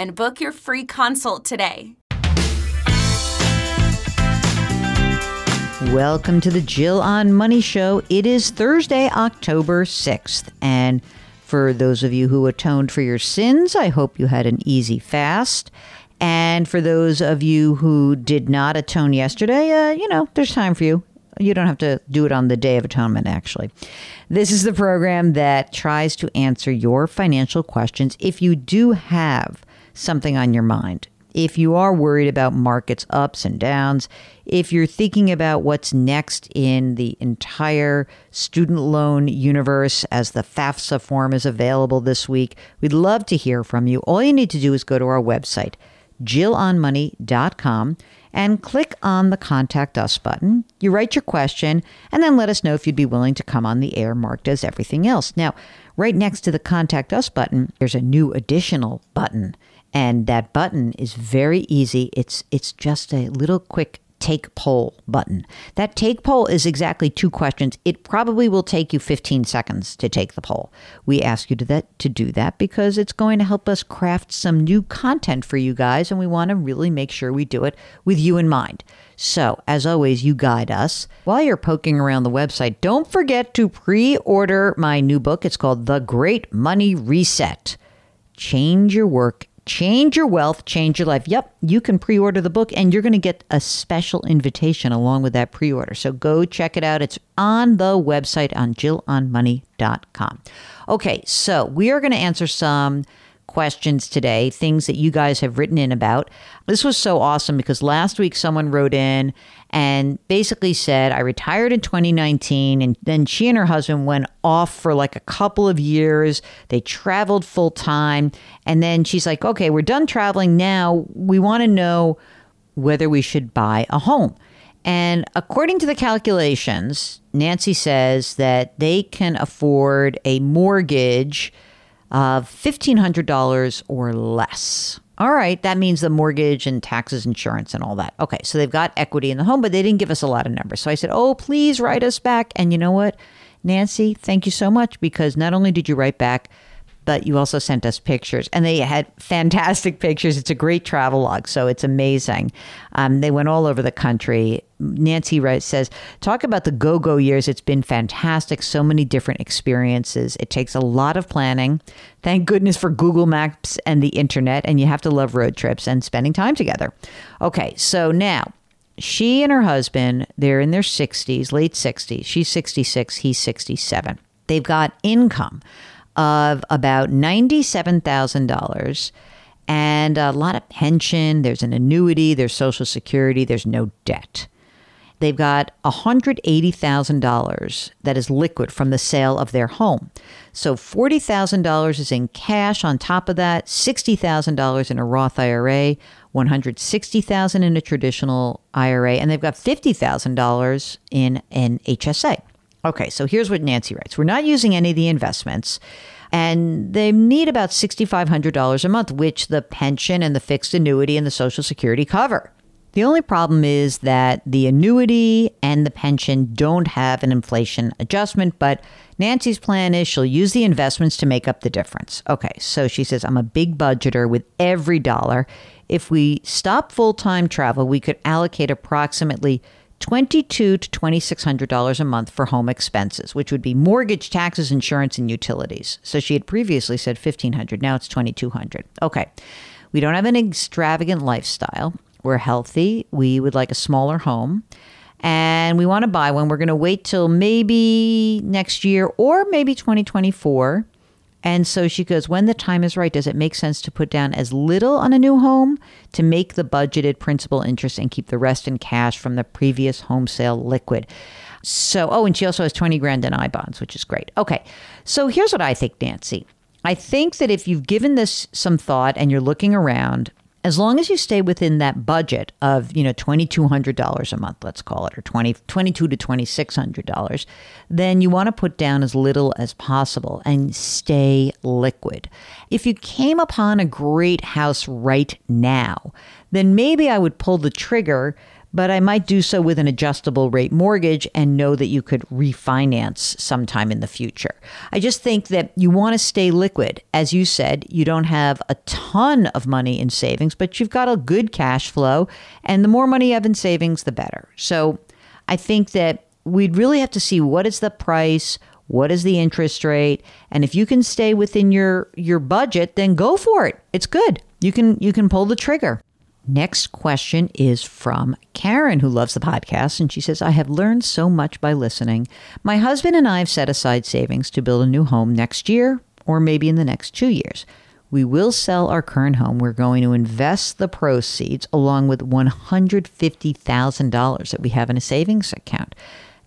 And book your free consult today. Welcome to the Jill on Money Show. It is Thursday, October 6th. And for those of you who atoned for your sins, I hope you had an easy fast. And for those of you who did not atone yesterday, uh, you know, there's time for you. You don't have to do it on the Day of Atonement, actually. This is the program that tries to answer your financial questions if you do have something on your mind if you are worried about markets ups and downs, if you're thinking about what's next in the entire student loan universe as the FAFSA form is available this week, we'd love to hear from you. All you need to do is go to our website, jillonmoney.com, and click on the Contact Us button. You write your question and then let us know if you'd be willing to come on the air marked as everything else. Now, right next to the Contact Us button, there's a new additional button and that button is very easy. It's it's just a little quick take poll button. That take poll is exactly two questions. It probably will take you 15 seconds to take the poll. We ask you to that to do that because it's going to help us craft some new content for you guys and we want to really make sure we do it with you in mind. So, as always, you guide us. While you're poking around the website, don't forget to pre-order my new book. It's called The Great Money Reset. Change your work Change Your Wealth, Change Your Life. Yep, you can pre order the book and you're going to get a special invitation along with that pre order. So go check it out. It's on the website on jillonmoney.com. Okay, so we are going to answer some questions today, things that you guys have written in about. This was so awesome because last week someone wrote in and basically said, I retired in 2019. And then she and her husband went off for like a couple of years. They traveled full time. And then she's like, okay, we're done traveling now. We want to know whether we should buy a home. And according to the calculations, Nancy says that they can afford a mortgage of $1,500 or less. All right, that means the mortgage and taxes, insurance, and all that. Okay, so they've got equity in the home, but they didn't give us a lot of numbers. So I said, Oh, please write us back. And you know what, Nancy, thank you so much because not only did you write back, but you also sent us pictures and they had fantastic pictures. It's a great travel log, so it's amazing. Um, they went all over the country. Nancy Wright says, Talk about the go go years. It's been fantastic. So many different experiences. It takes a lot of planning. Thank goodness for Google Maps and the internet. And you have to love road trips and spending time together. Okay, so now she and her husband, they're in their 60s, late 60s. She's 66, he's 67. They've got income of about $97,000 and a lot of pension. There's an annuity, there's Social Security, there's no debt. They've got $180,000 that is liquid from the sale of their home. So $40,000 is in cash on top of that, $60,000 in a Roth IRA, 160,000 in a traditional IRA, and they've got $50,000 in an HSA. Okay, so here's what Nancy writes We're not using any of the investments, and they need about $6,500 a month, which the pension and the fixed annuity and the Social Security cover. The only problem is that the annuity and the pension don't have an inflation adjustment, but Nancy's plan is she'll use the investments to make up the difference. Okay, so she says, I'm a big budgeter with every dollar. If we stop full time travel, we could allocate approximately 22 to $2,600 a month for home expenses, which would be mortgage, taxes, insurance, and utilities. So she had previously said 1,500. Now it's 2,200. Okay. We don't have an extravagant lifestyle. We're healthy. We would like a smaller home. And we want to buy one. We're going to wait till maybe next year or maybe 2024. And so she goes, when the time is right, does it make sense to put down as little on a new home to make the budgeted principal interest and keep the rest in cash from the previous home sale liquid? So, oh, and she also has 20 grand in I bonds, which is great. Okay. So here's what I think, Nancy. I think that if you've given this some thought and you're looking around, as long as you stay within that budget of you know $2200 a month let's call it or 20 22 to $2600 then you want to put down as little as possible and stay liquid. If you came upon a great house right now then maybe i would pull the trigger but I might do so with an adjustable rate mortgage and know that you could refinance sometime in the future. I just think that you want to stay liquid. As you said, you don't have a ton of money in savings, but you've got a good cash flow, and the more money you have in savings, the better. So I think that we'd really have to see what is the price, what is the interest rate, and if you can stay within your your budget, then go for it. It's good. You can you can pull the trigger. Next question is from Karen, who loves the podcast. And she says, I have learned so much by listening. My husband and I have set aside savings to build a new home next year or maybe in the next two years. We will sell our current home. We're going to invest the proceeds along with $150,000 that we have in a savings account.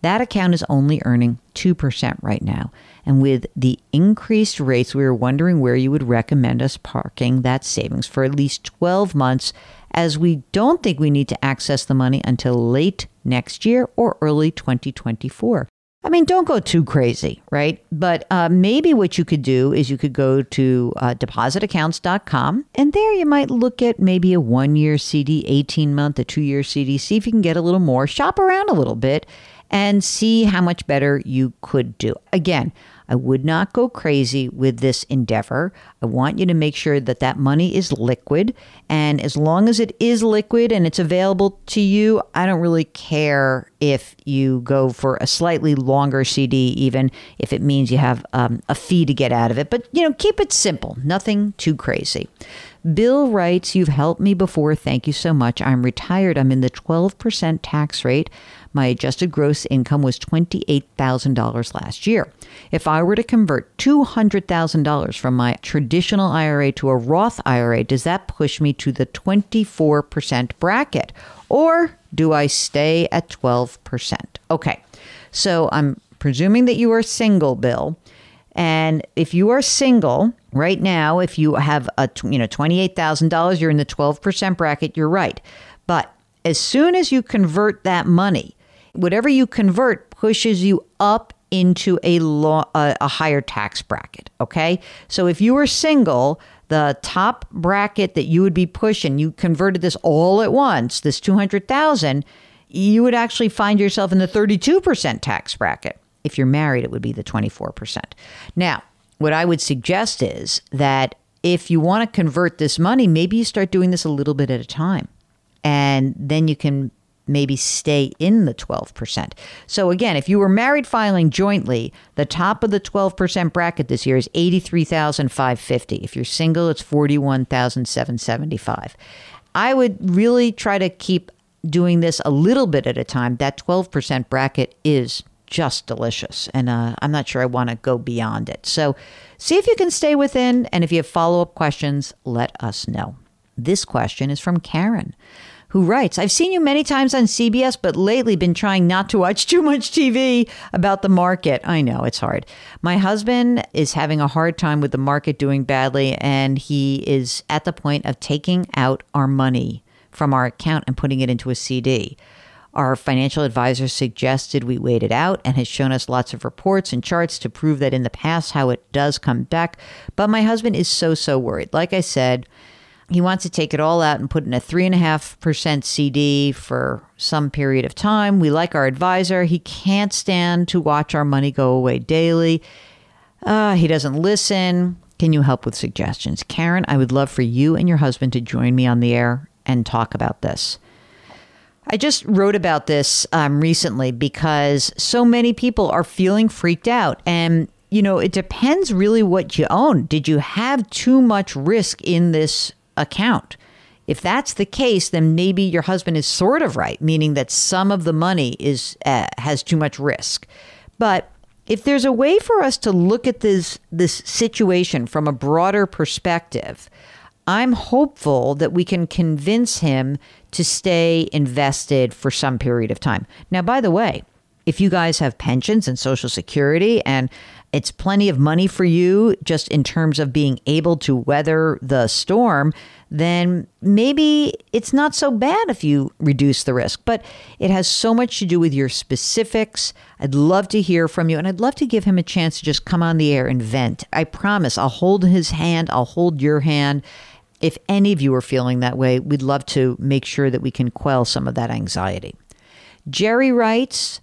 That account is only earning 2% right now. And with the increased rates, we were wondering where you would recommend us parking that savings for at least 12 months as we don't think we need to access the money until late next year or early 2024. I mean, don't go too crazy, right? But uh, maybe what you could do is you could go to uh, depositaccounts.com and there you might look at maybe a one year CD, 18 month, a two year CD, see if you can get a little more, shop around a little bit and see how much better you could do. Again, I would not go crazy with this endeavor. I want you to make sure that that money is liquid. And as long as it is liquid and it's available to you, I don't really care if you go for a slightly longer CD, even if it means you have um, a fee to get out of it. But, you know, keep it simple, nothing too crazy. Bill writes, You've helped me before. Thank you so much. I'm retired. I'm in the 12% tax rate. My adjusted gross income was $28,000 last year. If I were to convert $200,000 from my traditional IRA to a Roth IRA, does that push me to the 24% bracket? Or do I stay at 12%? Okay, so I'm presuming that you are single, Bill. And if you are single right now, if you have a you know $28,000, you're in the 12% bracket, you're right. But as soon as you convert that money Whatever you convert pushes you up into a law, a, higher tax bracket. Okay, so if you were single, the top bracket that you would be pushing, you converted this all at once, this two hundred thousand, you would actually find yourself in the thirty-two percent tax bracket. If you're married, it would be the twenty-four percent. Now, what I would suggest is that if you want to convert this money, maybe you start doing this a little bit at a time. And then you can maybe stay in the 12%. So again, if you were married filing jointly, the top of the 12% bracket this year is 83,550. If you're single, it's 41,775. I would really try to keep doing this a little bit at a time. That 12% bracket is just delicious. And uh, I'm not sure I want to go beyond it. So see if you can stay within. And if you have follow up questions, let us know. This question is from Karen who writes, I've seen you many times on CBS, but lately been trying not to watch too much TV about the market. I know it's hard. My husband is having a hard time with the market doing badly, and he is at the point of taking out our money from our account and putting it into a CD. Our financial advisor suggested we wait it out and has shown us lots of reports and charts to prove that in the past how it does come back. But my husband is so, so worried. Like I said, He wants to take it all out and put in a 3.5% CD for some period of time. We like our advisor. He can't stand to watch our money go away daily. Uh, he doesn't listen. Can you help with suggestions? Karen, I would love for you and your husband to join me on the air and talk about this. I just wrote about this um, recently because so many people are feeling freaked out. And, you know, it depends really what you own. Did you have too much risk in this account? If that's the case, then maybe your husband is sort of right, meaning that some of the money is uh, has too much risk. But if there's a way for us to look at this this situation from a broader perspective, I'm hopeful that we can convince him to stay invested for some period of time. Now, by the way, if you guys have pensions and social security and it's plenty of money for you just in terms of being able to weather the storm, then maybe it's not so bad if you reduce the risk. But it has so much to do with your specifics. I'd love to hear from you, and I'd love to give him a chance to just come on the air and vent. I promise I'll hold his hand, I'll hold your hand. If any of you are feeling that way, we'd love to make sure that we can quell some of that anxiety. Jerry writes,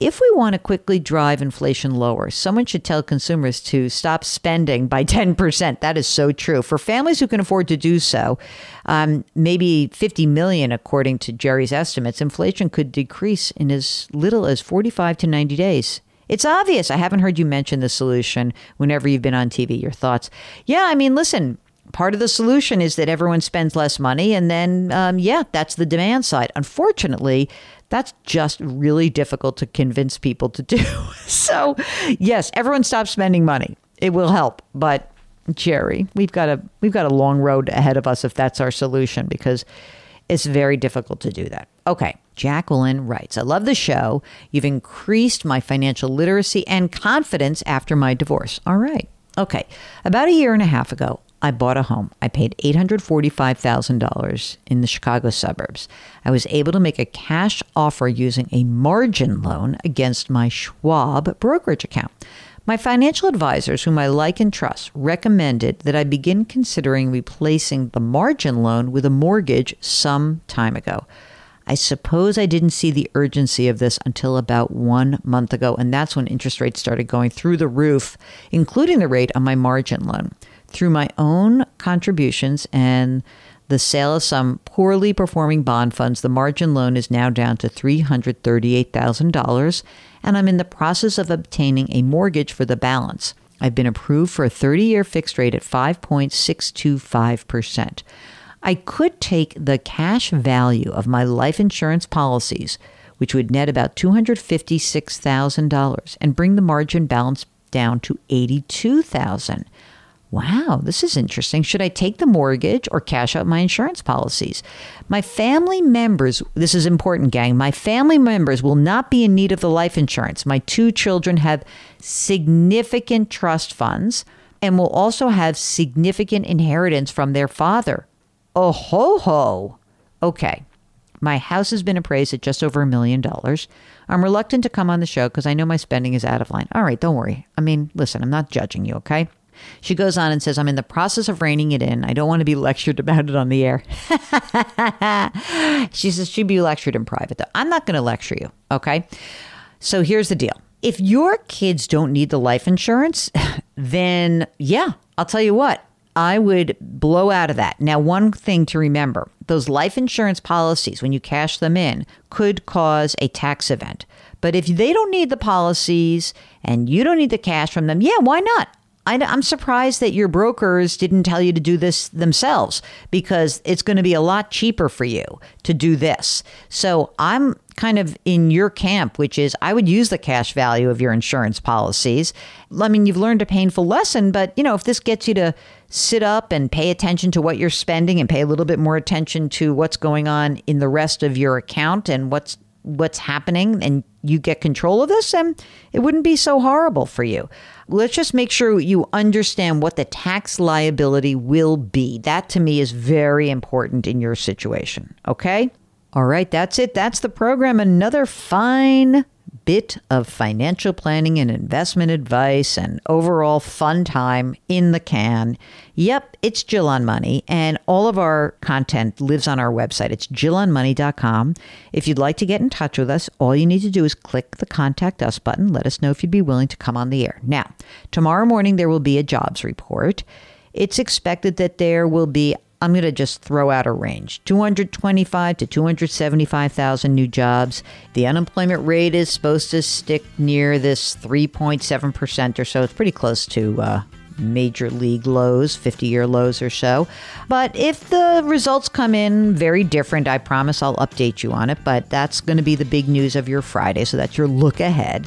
if we want to quickly drive inflation lower, someone should tell consumers to stop spending by 10%. That is so true. For families who can afford to do so, um, maybe 50 million, according to Jerry's estimates, inflation could decrease in as little as 45 to 90 days. It's obvious. I haven't heard you mention the solution whenever you've been on TV. Your thoughts? Yeah, I mean, listen, part of the solution is that everyone spends less money. And then, um, yeah, that's the demand side. Unfortunately, that's just really difficult to convince people to do. so, yes, everyone stop spending money. It will help, but Jerry, we've got a we've got a long road ahead of us if that's our solution because it's very difficult to do that. Okay, Jacqueline writes, I love the show. You've increased my financial literacy and confidence after my divorce. All right. Okay. About a year and a half ago, I bought a home. I paid $845,000 in the Chicago suburbs. I was able to make a cash offer using a margin loan against my Schwab brokerage account. My financial advisors, whom I like and trust, recommended that I begin considering replacing the margin loan with a mortgage some time ago. I suppose I didn't see the urgency of this until about one month ago, and that's when interest rates started going through the roof, including the rate on my margin loan through my own contributions and the sale of some poorly performing bond funds, the margin loan is now down to $338,000, and I'm in the process of obtaining a mortgage for the balance. I've been approved for a 30 year fixed rate at 5.625%. I could take the cash value of my life insurance policies, which would net about $256,000, and bring the margin balance down to 82,000. Wow, this is interesting. Should I take the mortgage or cash out my insurance policies? My family members, this is important, gang. My family members will not be in need of the life insurance. My two children have significant trust funds and will also have significant inheritance from their father. Oh, ho, ho. Okay. My house has been appraised at just over a million dollars. I'm reluctant to come on the show because I know my spending is out of line. All right, don't worry. I mean, listen, I'm not judging you, okay? She goes on and says, I'm in the process of reining it in. I don't want to be lectured about it on the air. she says she'd be lectured in private, though. I'm not going to lecture you. Okay. So here's the deal if your kids don't need the life insurance, then yeah, I'll tell you what, I would blow out of that. Now, one thing to remember those life insurance policies, when you cash them in, could cause a tax event. But if they don't need the policies and you don't need the cash from them, yeah, why not? I, am surprised that your brokers didn't tell you to do this themselves because it's going to be a lot cheaper for you to do this. So I'm kind of in your camp, which is I would use the cash value of your insurance policies. I mean, you've learned a painful lesson, but you know, if this gets you to sit up and pay attention to what you're spending and pay a little bit more attention to what's going on in the rest of your account and what's what's happening and you get control of this and it wouldn't be so horrible for you. Let's just make sure you understand what the tax liability will be. That to me is very important in your situation. Okay? All right, that's it. That's the program. Another fine, bit of financial planning and investment advice and overall fun time in the can. Yep, it's Jill on Money, and all of our content lives on our website. It's jillonmoney.com. If you'd like to get in touch with us, all you need to do is click the Contact Us button. Let us know if you'd be willing to come on the air. Now, tomorrow morning there will be a jobs report. It's expected that there will be I'm going to just throw out a range 225 to 275,000 new jobs. The unemployment rate is supposed to stick near this 3.7% or so. It's pretty close to uh, major league lows, 50 year lows or so. But if the results come in very different, I promise I'll update you on it. But that's going to be the big news of your Friday. So that's your look ahead.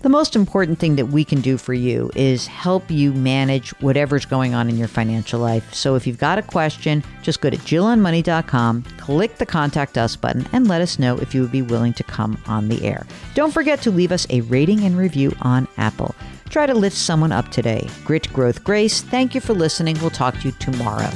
The most important thing that we can do for you is help you manage whatever's going on in your financial life. So if you've got a question, just go to jillonmoney.com, click the contact us button, and let us know if you would be willing to come on the air. Don't forget to leave us a rating and review on Apple. Try to lift someone up today. Grit, growth, grace. Thank you for listening. We'll talk to you tomorrow.